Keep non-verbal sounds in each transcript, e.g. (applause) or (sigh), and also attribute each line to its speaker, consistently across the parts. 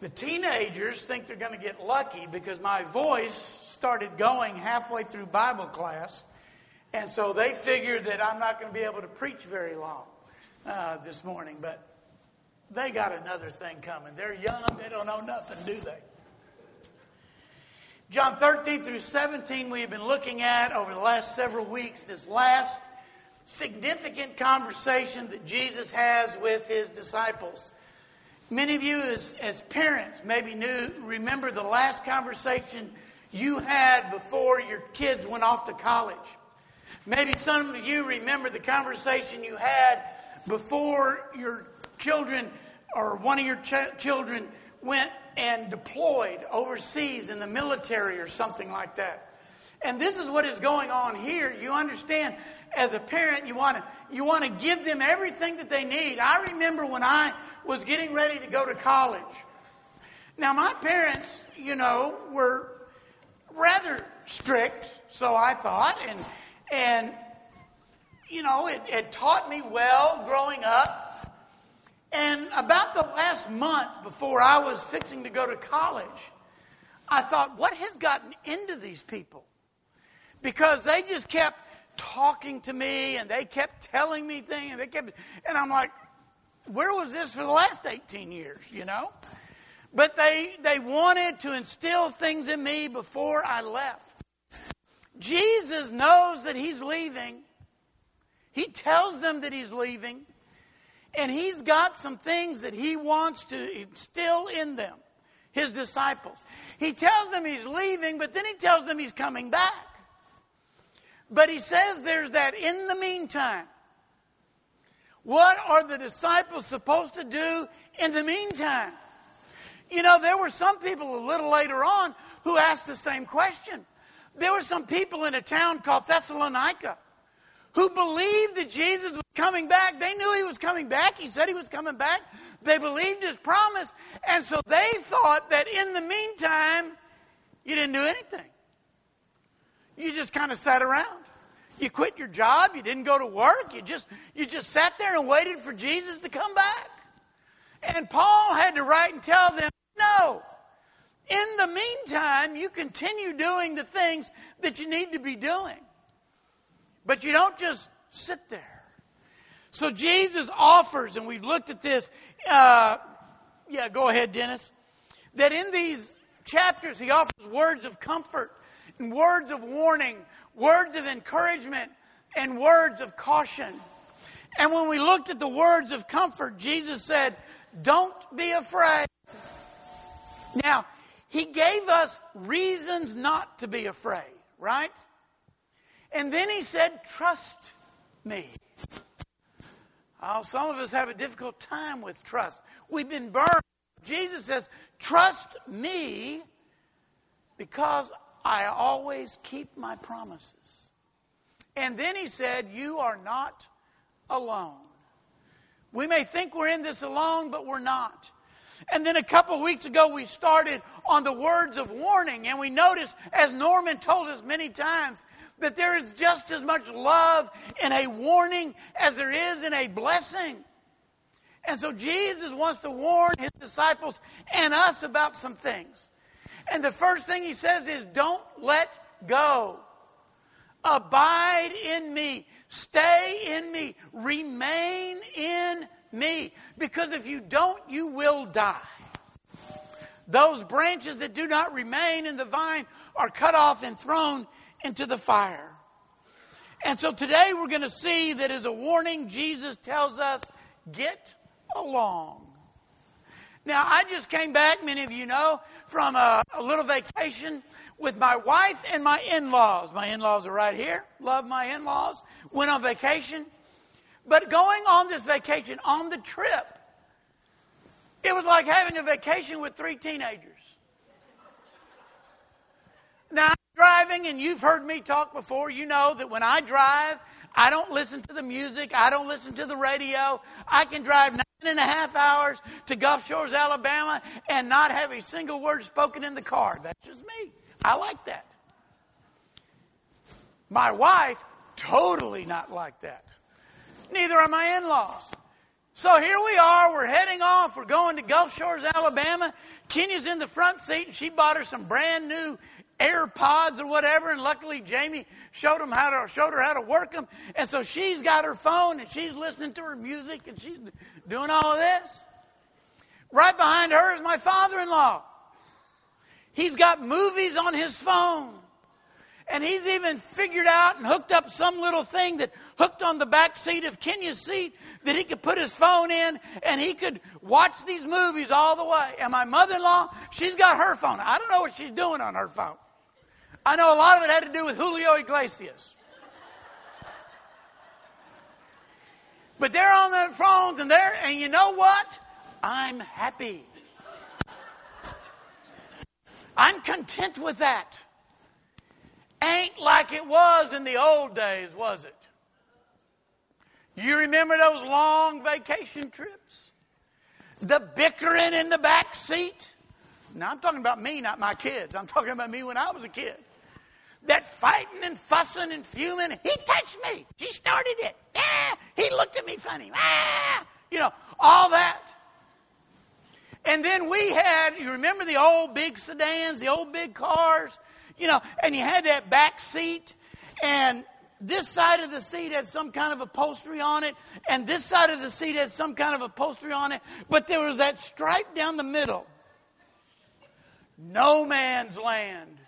Speaker 1: The teenagers think they're going to get lucky because my voice started going halfway through Bible class. And so they figure that I'm not going to be able to preach very long uh, this morning. But they got another thing coming. They're young, they don't know nothing, do they? John 13 through 17, we have been looking at over the last several weeks this last significant conversation that Jesus has with his disciples. Many of you, as, as parents, maybe knew, remember the last conversation you had before your kids went off to college. Maybe some of you remember the conversation you had before your children or one of your ch- children went and deployed overseas in the military or something like that. And this is what is going on here. You understand, as a parent, you want to you want to give them everything that they need. I remember when I was getting ready to go to college. Now, my parents, you know, were rather strict, so I thought, and and you know, it, it taught me well growing up. And about the last month before I was fixing to go to college, I thought, what has gotten into these people? Because they just kept talking to me and they kept telling me things and they kept and I'm like, where was this for the last 18 years, you know? But they they wanted to instill things in me before I left. Jesus knows that he's leaving. He tells them that he's leaving. And he's got some things that he wants to instill in them, his disciples. He tells them he's leaving, but then he tells them he's coming back. But he says there's that in the meantime. What are the disciples supposed to do in the meantime? You know, there were some people a little later on who asked the same question. There were some people in a town called Thessalonica who believed that Jesus was coming back. They knew he was coming back. He said he was coming back. They believed his promise. And so they thought that in the meantime, you didn't do anything. You just kind of sat around. You quit your job. You didn't go to work. You just, you just sat there and waited for Jesus to come back. And Paul had to write and tell them, no. In the meantime, you continue doing the things that you need to be doing. But you don't just sit there. So Jesus offers, and we've looked at this. Uh, yeah, go ahead, Dennis. That in these chapters, he offers words of comfort words of warning, words of encouragement, and words of caution. And when we looked at the words of comfort, Jesus said, Don't be afraid. Now, he gave us reasons not to be afraid, right? And then he said, Trust me. Oh, some of us have a difficult time with trust. We've been burned. Jesus says, Trust me because I always keep my promises. And then he said, You are not alone. We may think we're in this alone, but we're not. And then a couple of weeks ago, we started on the words of warning, and we noticed, as Norman told us many times, that there is just as much love in a warning as there is in a blessing. And so Jesus wants to warn his disciples and us about some things. And the first thing he says is, don't let go. Abide in me. Stay in me. Remain in me. Because if you don't, you will die. Those branches that do not remain in the vine are cut off and thrown into the fire. And so today we're going to see that as a warning, Jesus tells us, get along. Now, I just came back, many of you know, from a, a little vacation with my wife and my in laws. My in laws are right here. Love my in laws. Went on vacation. But going on this vacation, on the trip, it was like having a vacation with three teenagers. Now, I'm driving, and you've heard me talk before, you know that when I drive, I don't listen to the music. I don't listen to the radio. I can drive and a half hours to Gulf Shores, Alabama, and not have a single word spoken in the car. That's just me. I like that. My wife, totally not like that. Neither are my in laws. So here we are, we're heading off, we're going to Gulf Shores, Alabama. Kenya's in the front seat and she bought her some brand new AirPods or whatever, and luckily Jamie showed him how to showed her how to work them, and so she's got her phone and she's listening to her music and she's doing all of this. Right behind her is my father-in-law. He's got movies on his phone. And he's even figured out and hooked up some little thing that hooked on the back seat of Kenya's seat that he could put his phone in and he could watch these movies all the way. And my mother in law, she's got her phone. I don't know what she's doing on her phone. I know a lot of it had to do with Julio Iglesias. But they're on their phones and they're, and you know what? I'm happy. I'm content with that. Ain't like it was in the old days, was it? You remember those long vacation trips? The bickering in the back seat? Now, I'm talking about me, not my kids. I'm talking about me when I was a kid. That fighting and fussing and fuming. He touched me. She started it. Ah, he looked at me funny. Ah, you know, all that. And then we had, you remember the old big sedans, the old big cars, you know, and you had that back seat, and this side of the seat had some kind of upholstery on it, and this side of the seat had some kind of upholstery on it, but there was that stripe down the middle. No man's land.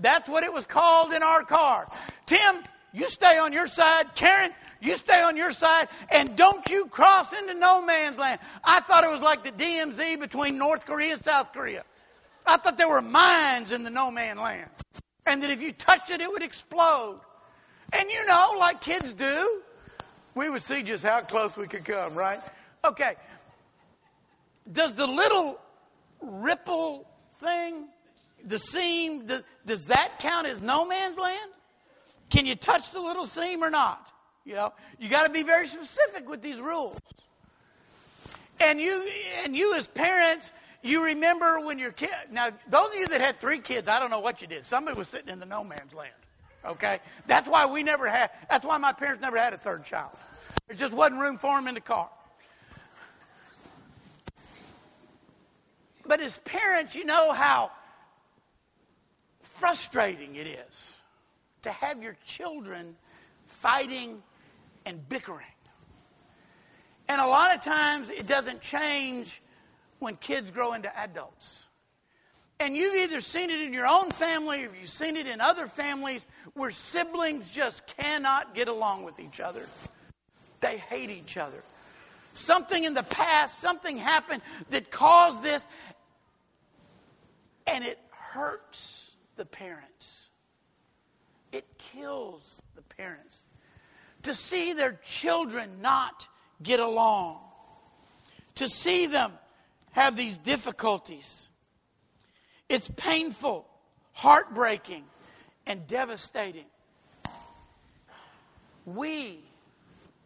Speaker 1: That's what it was called in our car. Tim, you stay on your side. Karen, you stay on your side and don't you cross into no man's land. I thought it was like the DMZ between North Korea and South Korea. I thought there were mines in the no man land. And that if you touched it, it would explode. And you know, like kids do, we would see just how close we could come, right? Okay. Does the little ripple thing, the seam, the, does that count as no man's land? Can you touch the little seam or not? You know, you got to be very specific with these rules. And you, and you as parents, you remember when your kid. Now, those of you that had three kids, I don't know what you did. Somebody was sitting in the no man's land. Okay, that's why we never had. That's why my parents never had a third child. There just wasn't room for them in the car. But as parents, you know how frustrating it is to have your children fighting and bickering. And a lot of times it doesn't change when kids grow into adults. And you've either seen it in your own family or you've seen it in other families where siblings just cannot get along with each other. They hate each other. Something in the past, something happened that caused this, and it hurts the parents. It kills the parents to see their children not get along, to see them have these difficulties. It's painful, heartbreaking, and devastating. We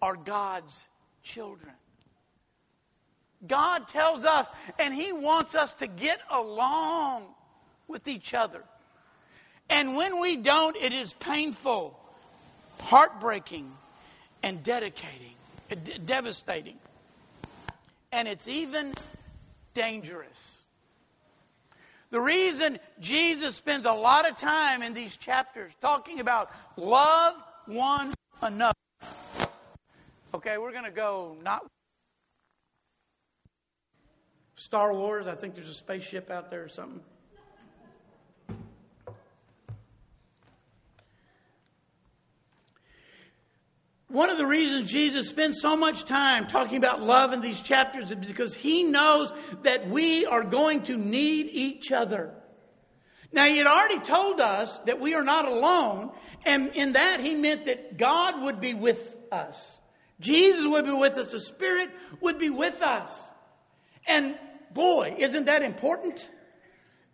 Speaker 1: are God's children. God tells us, and He wants us to get along with each other. And when we don't, it is painful, heartbreaking, and dedicating, devastating. And it's even dangerous. The reason Jesus spends a lot of time in these chapters talking about love one another. Okay, we're going to go not Star Wars. I think there's a spaceship out there or something. One of the reasons Jesus spends so much time talking about love in these chapters is because he knows that we are going to need each other. Now, he had already told us that we are not alone, and in that he meant that God would be with us. Jesus would be with us. The Spirit would be with us. And boy, isn't that important?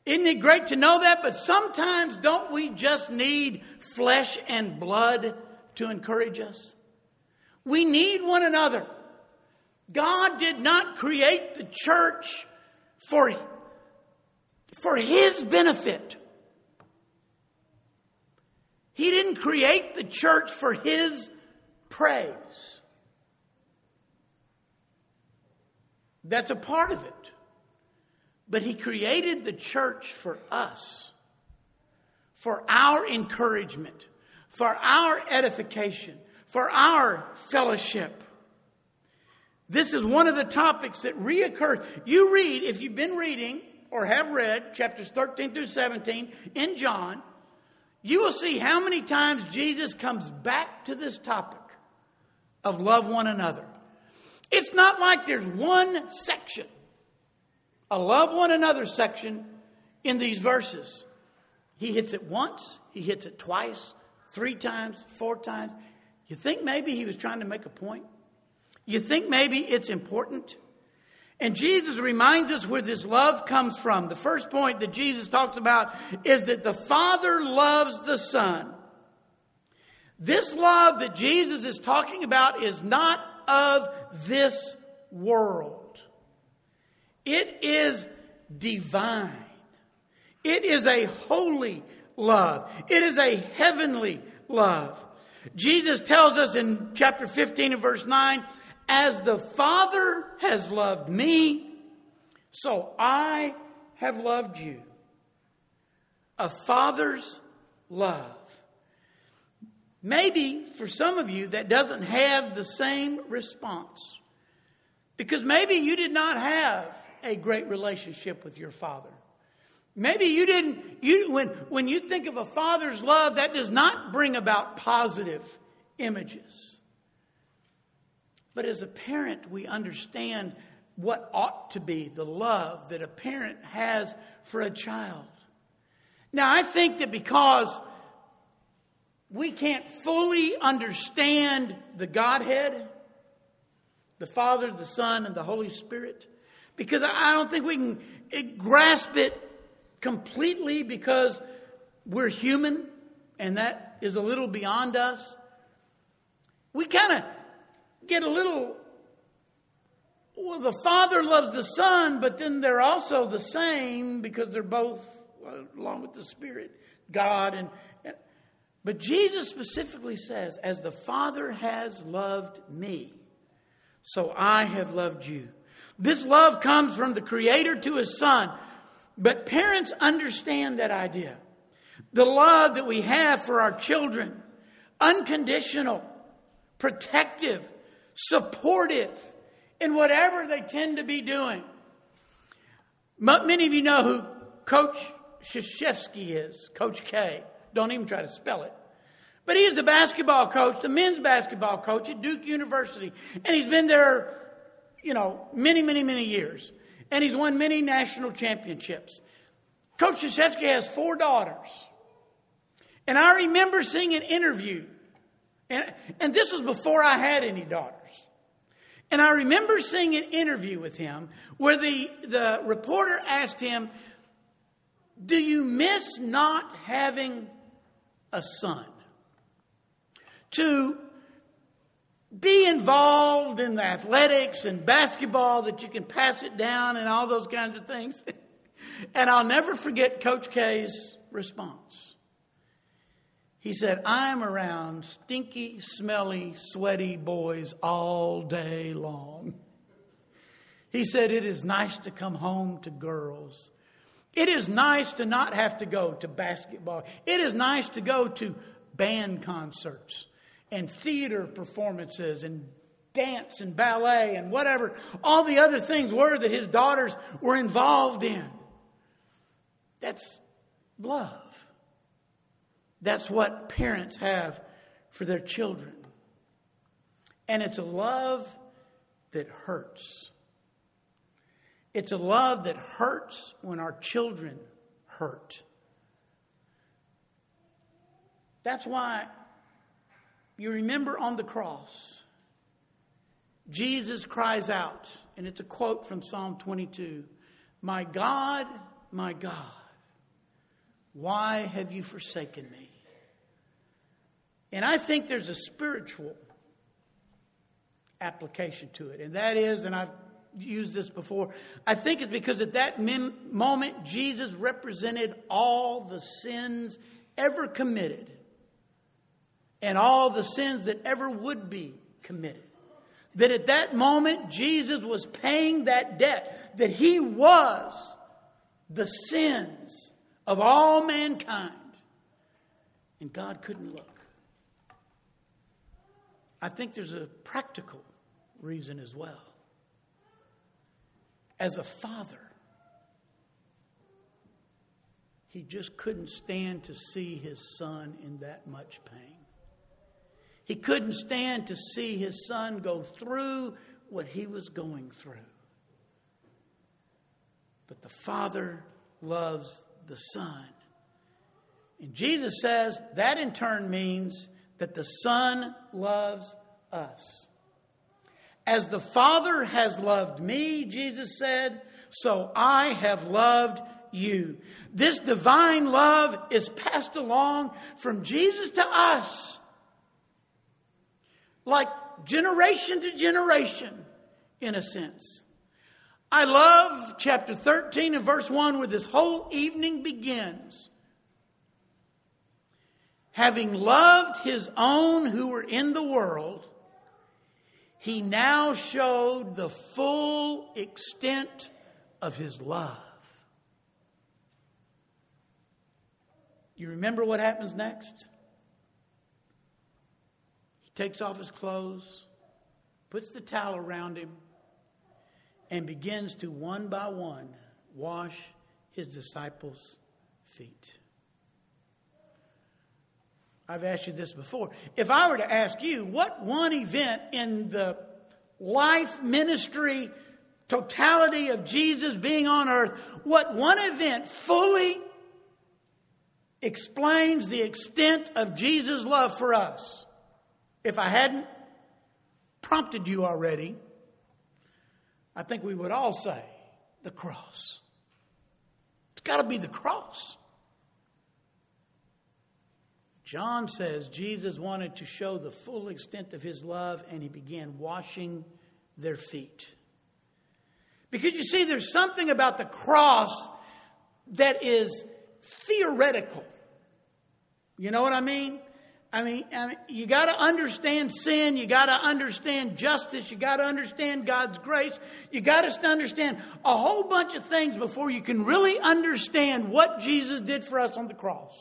Speaker 1: Isn't it great to know that? But sometimes don't we just need flesh and blood to encourage us? We need one another. God did not create the church for, for His benefit. He didn't create the church for His praise. That's a part of it. But He created the church for us, for our encouragement, for our edification, for our fellowship. This is one of the topics that reoccurs. You read, if you've been reading or have read chapters 13 through 17 in John, you will see how many times Jesus comes back to this topic of love one another. It's not like there's one section, a love one another section in these verses. He hits it once, he hits it twice, three times, four times. You think maybe he was trying to make a point? You think maybe it's important? And Jesus reminds us where this love comes from. The first point that Jesus talks about is that the Father loves the Son. This love that Jesus is talking about is not of this world. It is divine. It is a holy love. It is a heavenly love. Jesus tells us in chapter 15 and verse 9, as the Father has loved me, so I have loved you. A father's love. Maybe for some of you that doesn't have the same response. Because maybe you did not have a great relationship with your father. Maybe you didn't, you, when, when you think of a father's love, that does not bring about positive images. But as a parent, we understand what ought to be the love that a parent has for a child. Now, I think that because we can't fully understand the Godhead, the Father, the Son, and the Holy Spirit, because I don't think we can eh, grasp it completely because we're human and that is a little beyond us. We kind of get a little, well, the Father loves the Son, but then they're also the same because they're both, uh, along with the Spirit, God. And, and But Jesus specifically says, as the Father has loved me, so I have loved you. This love comes from the Creator to His Son. But parents understand that idea. The love that we have for our children, unconditional, protective, supportive in whatever they tend to be doing. Many of you know who Coach Krzyzewski is, Coach K. Don't even try to spell it. But he's the basketball coach, the men's basketball coach at Duke University. And he's been there, you know, many, many, many years and he's won many national championships. Coach Krzyzewski has four daughters. And I remember seeing an interview, and, and this was before I had any daughters. And I remember seeing an interview with him where the, the reporter asked him, Do you miss not having a son? To be involved in the athletics and basketball that you can pass it down and all those kinds of things. (laughs) and I'll never forget Coach K's response. He said, I'm around stinky, smelly, sweaty boys all day long. (laughs) He said, It is nice to come home to girls. It is nice to not have to go to basketball. It is nice to go to band concerts and theater performances and dance and ballet and whatever all the other things were that his daughters were involved in. That's love. That's what parents have for their children. And it's a love that hurts. It's a love that hurts when our children hurt. That's why you remember on the cross, Jesus cries out, and it's a quote from Psalm 22 My God, my God, why have you forsaken me? And I think there's a spiritual application to it, and that is, and I've used this before, I think it's because at that moment, Jesus represented all the sins ever committed and all the sins that ever would be committed. that at that moment Jesus was paying that debt, that he was the sins of all mankind. And God couldn't look. I think there's a practical reason as well. As a father, he just couldn't stand to see his son in that much pain. He couldn't stand to see his son go through what he was going through. But the Father loves the Son. And Jesus says that in turn means that the Son loves us. As the Father has loved me, Jesus said, so I have loved you. This divine love is passed along from Jesus to us like generation to generation, in a sense. I love chapter 13 and verse 1 where this whole evening begins. Having loved his own who were in the world, he now showed the full extent of his love. You remember what happens next? Takes off his clothes, puts the towel around him, and begins to one by one wash his disciples' feet. I've asked you this before. If I were to ask you, what one event in the life, ministry, totality of Jesus being on earth, what one event fully explains the extent of Jesus' love for us? If I hadn't prompted you already, I think we would all say the cross. It's got to be the cross. John says Jesus wanted to show the full extent of his love and he began washing their feet. Because you see, there's something about the cross that is theoretical. You know what I mean? I mean, I mean you got to understand sin. You got to understand justice. You got to understand God's grace. You got to understand a whole bunch of things before you can really understand what Jesus did for us on the cross.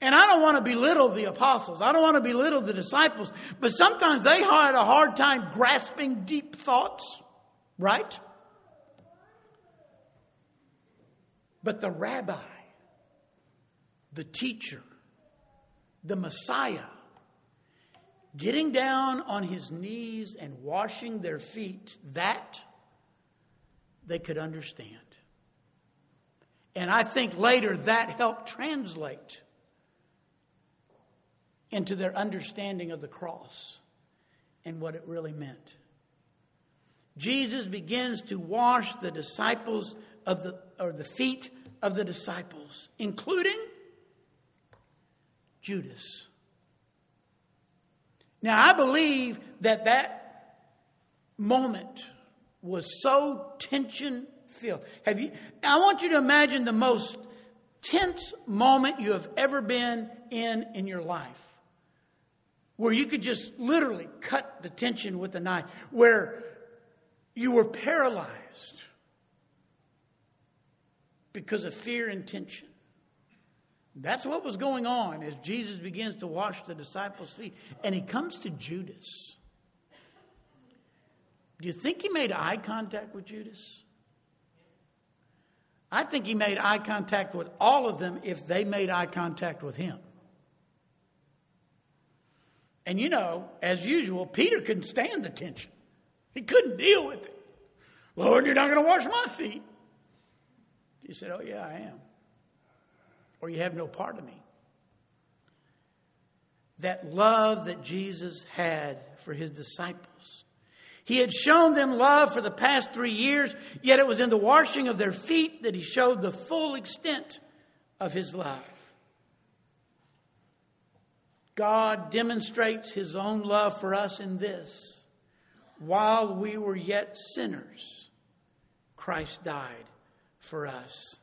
Speaker 1: And I don't want to belittle the apostles. I don't want to belittle the disciples. But sometimes they had a hard time grasping deep thoughts, right? But the rabbi, the teacher, the Messiah, getting down on his knees and washing their feet, that they could understand. And I think later that helped translate into their understanding of the cross and what it really meant. Jesus begins to wash the disciples of the or the feet of the disciples, including Judas. Now, I believe that that moment was so tension filled. Have you? I want you to imagine the most tense moment you have ever been in in your life, where you could just literally cut the tension with a knife, where you were paralyzed because of fear and tension. That's what was going on as Jesus begins to wash the disciples' feet. And he comes to Judas. Do you think he made eye contact with Judas? I think he made eye contact with all of them if they made eye contact with him. And you know, as usual, Peter couldn't stand the tension. He couldn't deal with it. Lord, you're not going to wash my feet. He said, Oh, yeah, I am or you have no part of me. That love that Jesus had for his disciples. He had shown them love for the past three years, yet it was in the washing of their feet that he showed the full extent of his love. God demonstrates his own love for us in this. While we were yet sinners, Christ died for us.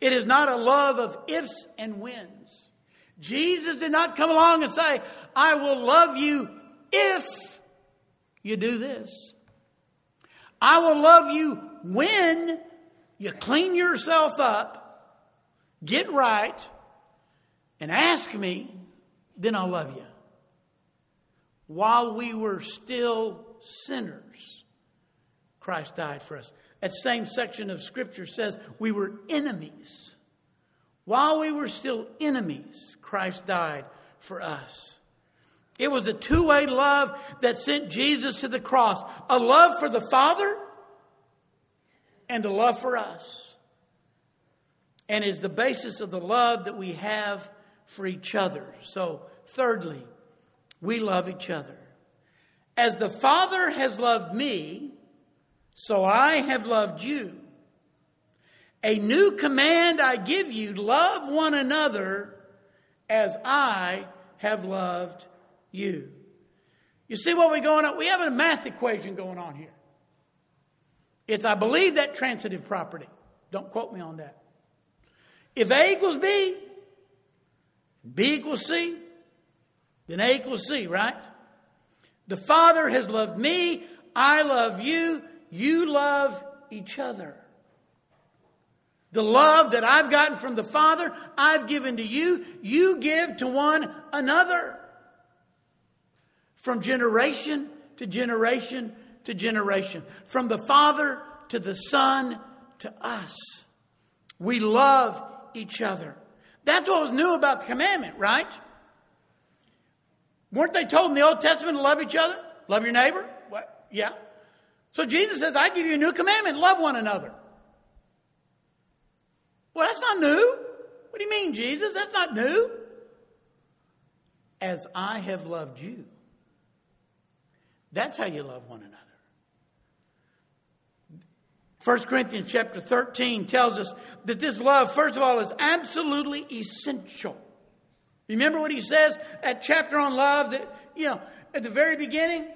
Speaker 1: It is not a love of ifs and whens. Jesus did not come along and say, I will love you if you do this. I will love you when you clean yourself up, get right, and ask me, then I'll love you. While we were still sinners, Christ died for us. That same section of Scripture says we were enemies. While we were still enemies, Christ died for us. It was a two way love that sent Jesus to the cross a love for the Father and a love for us. And is the basis of the love that we have for each other. So, thirdly, we love each other. As the Father has loved me, so I have loved you. A new command I give you love one another as I have loved you. You see what we're going on? We have a math equation going on here. It's, I believe, that transitive property. Don't quote me on that. If A equals B, B equals C, then A equals C, right? The Father has loved me, I love you, you love each other. The love that I've gotten from the Father, I've given to you, you give to one another. From generation to generation to generation. From the Father to the Son to us. We love each other. That's what was new about the commandment, right? Weren't they told in the Old Testament to love each other? Love your neighbor? What? Yeah. So Jesus says, I give you a new commandment love one another. Well, that's not new. What do you mean, Jesus? That's not new. As I have loved you. That's how you love one another. 1 Corinthians chapter 13 tells us that this love, first of all, is absolutely essential. Remember what he says at chapter on love that, you know, at the very beginning?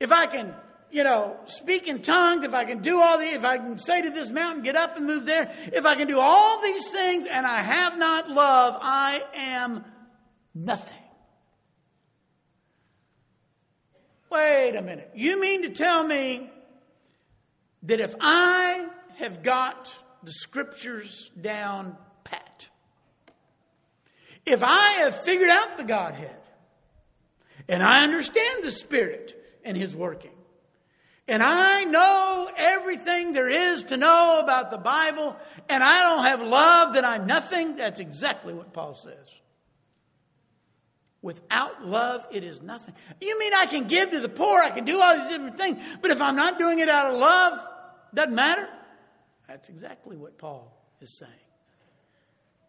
Speaker 1: If I can, you know, speak in tongues, if I can do all the, if I can say to this mountain, get up and move there, if I can do all these things and I have not love, I am nothing. Wait a minute. You mean to tell me that if I have got the scriptures down pat, if I have figured out the Godhead, and I understand the Spirit and His working, and I know everything there is to know about the Bible, and I don't have love, then I'm nothing, that's exactly what Paul says. Without love, it is nothing. You mean I can give to the poor, I can do all these different things, but if I'm not doing it out of love, doesn't matter? That's exactly what Paul is saying.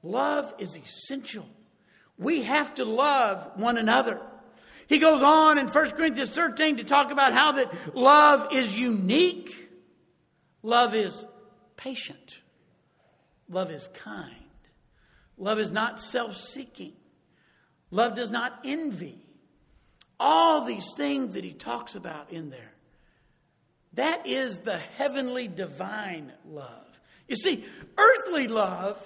Speaker 1: Love is essential. We have to love one another. He goes on in 1 Corinthians 13 to talk about how that love is unique. Love is patient. Love is kind. Love is not self seeking. Love does not envy. All these things that he talks about in there. That is the heavenly divine love. You see, earthly love,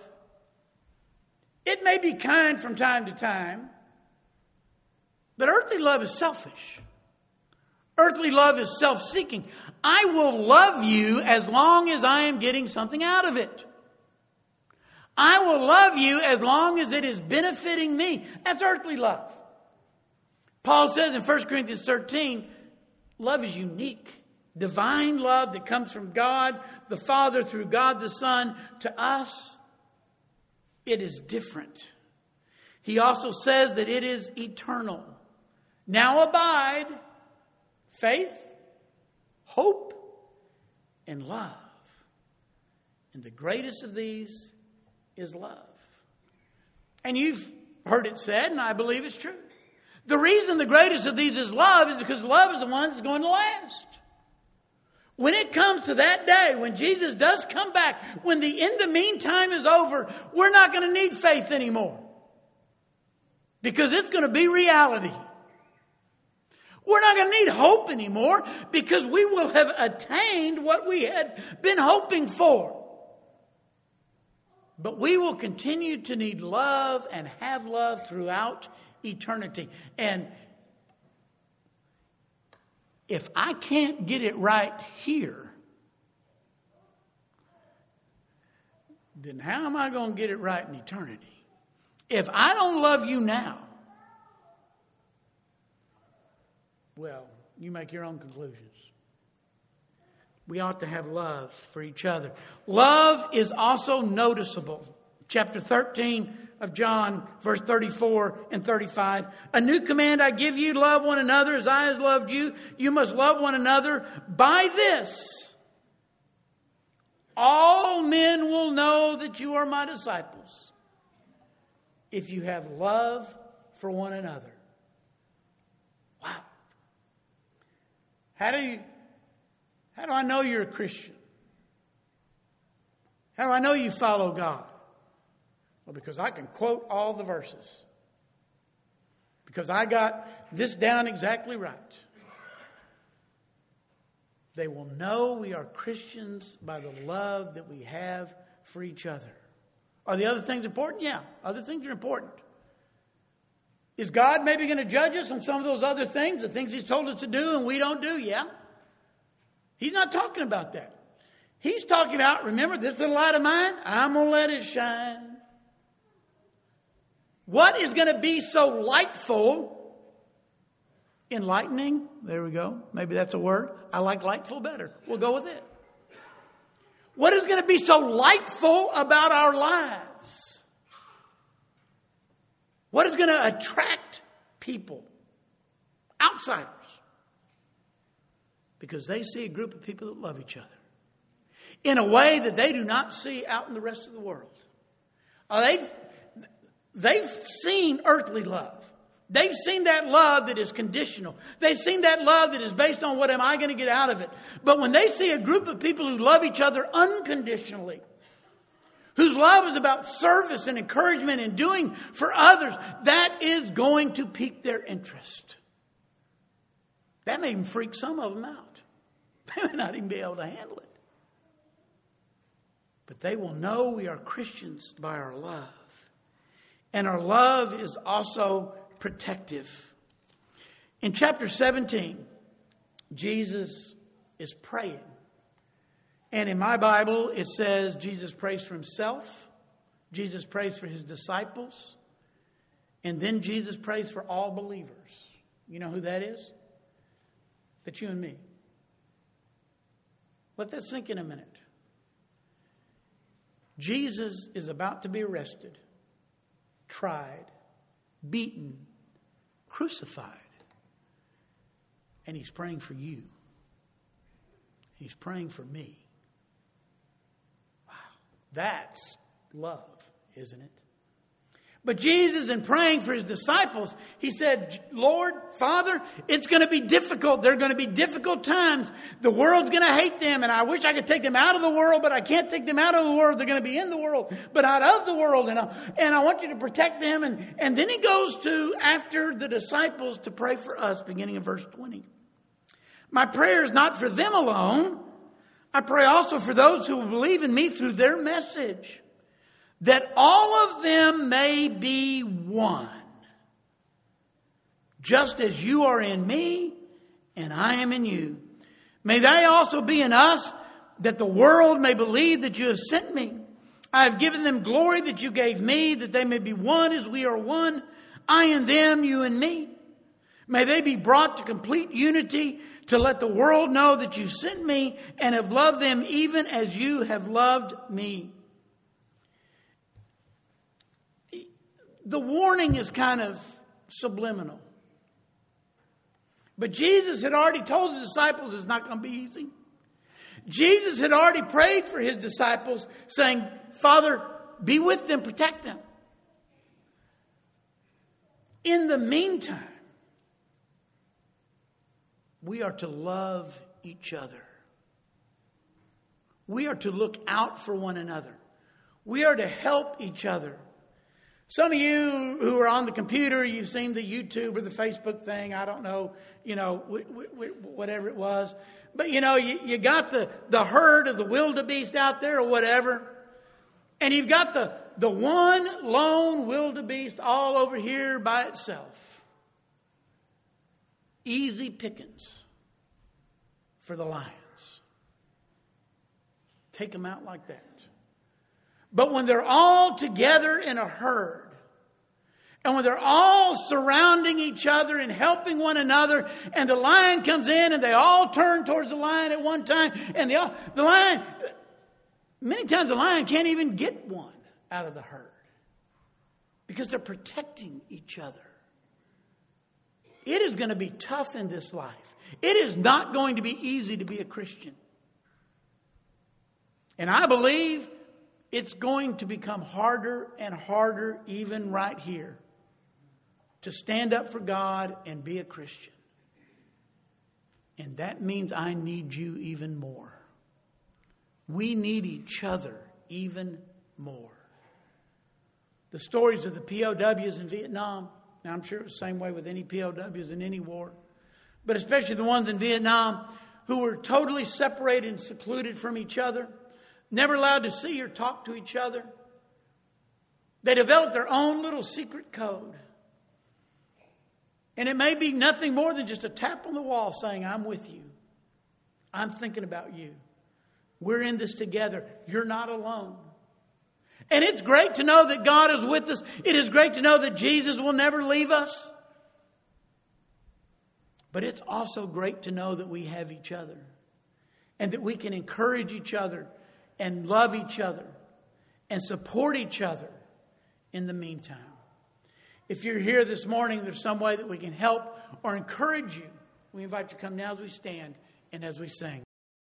Speaker 1: it may be kind from time to time, but earthly love is selfish. Earthly love is self seeking. I will love you as long as I am getting something out of it. I will love you as long as it is benefiting me. That's earthly love. Paul says in 1 Corinthians 13, love is unique. Divine love that comes from God the Father through God the Son to us, it is different. He also says that it is eternal. Now abide faith, hope, and love. And the greatest of these is love. And you've heard it said, and I believe it's true. The reason the greatest of these is love is because love is the one that's going to last. When it comes to that day, when Jesus does come back, when the in the meantime is over, we're not going to need faith anymore. Because it's going to be reality. We're not going to need hope anymore because we will have attained what we had been hoping for. But we will continue to need love and have love throughout eternity. And if I can't get it right here, then how am I going to get it right in eternity? If I don't love you now, well, you make your own conclusions. We ought to have love for each other. Love is also noticeable. Chapter 13 of John, verse 34 and 35. A new command I give you love one another as I have loved you. You must love one another. By this, all men will know that you are my disciples if you have love for one another. Wow. How do you how do I know you're a Christian? How do I know you follow God? Well, because I can quote all the verses. Because I got this down exactly right. They will know we are Christians by the love that we have for each other. Are the other things important? Yeah, other things are important. Is God maybe going to judge us on some of those other things, the things He's told us to do and we don't do? Yeah. He's not talking about that. He's talking about, remember, this little light of mine, I'm going to let it shine. What is going to be so lightful? Enlightening? There we go. Maybe that's a word. I like lightful better. We'll go with it. What is going to be so lightful about our lives? What is going to attract people? Outsiders because they see a group of people that love each other in a way that they do not see out in the rest of the world. Uh, they've, they've seen earthly love. They've seen that love that is conditional. They've seen that love that is based on what am I going to get out of it. But when they see a group of people who love each other unconditionally, whose love is about service and encouragement and doing for others, that is going to pique their interest. That may even freak some of them out. (laughs) They may not even be able to handle it. But they will know we are Christians by our love. And our love is also protective. In chapter 17, Jesus is praying. And in my Bible, it says Jesus prays for himself, Jesus prays for his disciples, and then Jesus prays for all believers. You know who that is? That's you and me. Let that sink in a minute. Jesus is about to be arrested, tried, beaten, crucified. And he's praying for you. He's praying for me. That's love, isn't it? But Jesus, in praying for his disciples, he said, Lord, Father, it's going to be difficult. There are going to be difficult times. The world's going to hate them, and I wish I could take them out of the world, but I can't take them out of the world. They're going to be in the world, but out of the world. And I, and I want you to protect them. And, and then he goes to, after the disciples, to pray for us, beginning in verse 20. My prayer is not for them alone. I pray also for those who believe in me through their message that all of them may be one, just as you are in me and I am in you. May they also be in us, that the world may believe that you have sent me. I have given them glory that you gave me, that they may be one as we are one, I and them, you and me. May they be brought to complete unity to let the world know that you sent me and have loved them even as you have loved me. the warning is kind of subliminal. But Jesus had already told his disciples it's not going to be easy. Jesus had already prayed for his disciples, saying, Father, be with them, protect them. In the meantime, we are to love each other. We are to look out for one another. We are to help each other. Some of you who are on the computer, you've seen the YouTube or the Facebook thing. I don't know, you know, whatever it was. But you know, you, got the, the herd of the wildebeest out there or whatever. And you've got the, the one lone wildebeest all over here by itself. Easy pickings. for the lions. Take them out like that. But when they're all together in a herd, and when they're all surrounding each other and helping one another, and the lion comes in and they all turn towards the lion at one time, and the, the lion, many times the lion can't even get one out of the herd because they're protecting each other. It is going to be tough in this life. It is not going to be easy to be a Christian. And I believe it's going to become harder and harder, even right here, to stand up for God and be a Christian. And that means I need you even more. We need each other even more. The stories of the POWs in Vietnam, now I'm sure it's the same way with any POWs in any war, but especially the ones in Vietnam who were totally separated and secluded from each other never allowed to see or talk to each other. They developed their own little secret code. And it may be nothing more than just a tap on the wall saying, I'm with you. I'm thinking about you. We're in this together. You're not alone. And it's great to know that God is with us. It is great to know that Jesus will never leave us. But it's also great to know that we have each other and that we can encourage each other and love each other and support each other in the meantime. If you're here this morning, there's some way that we can help or encourage you. We invite you to come now as we stand and as we sing.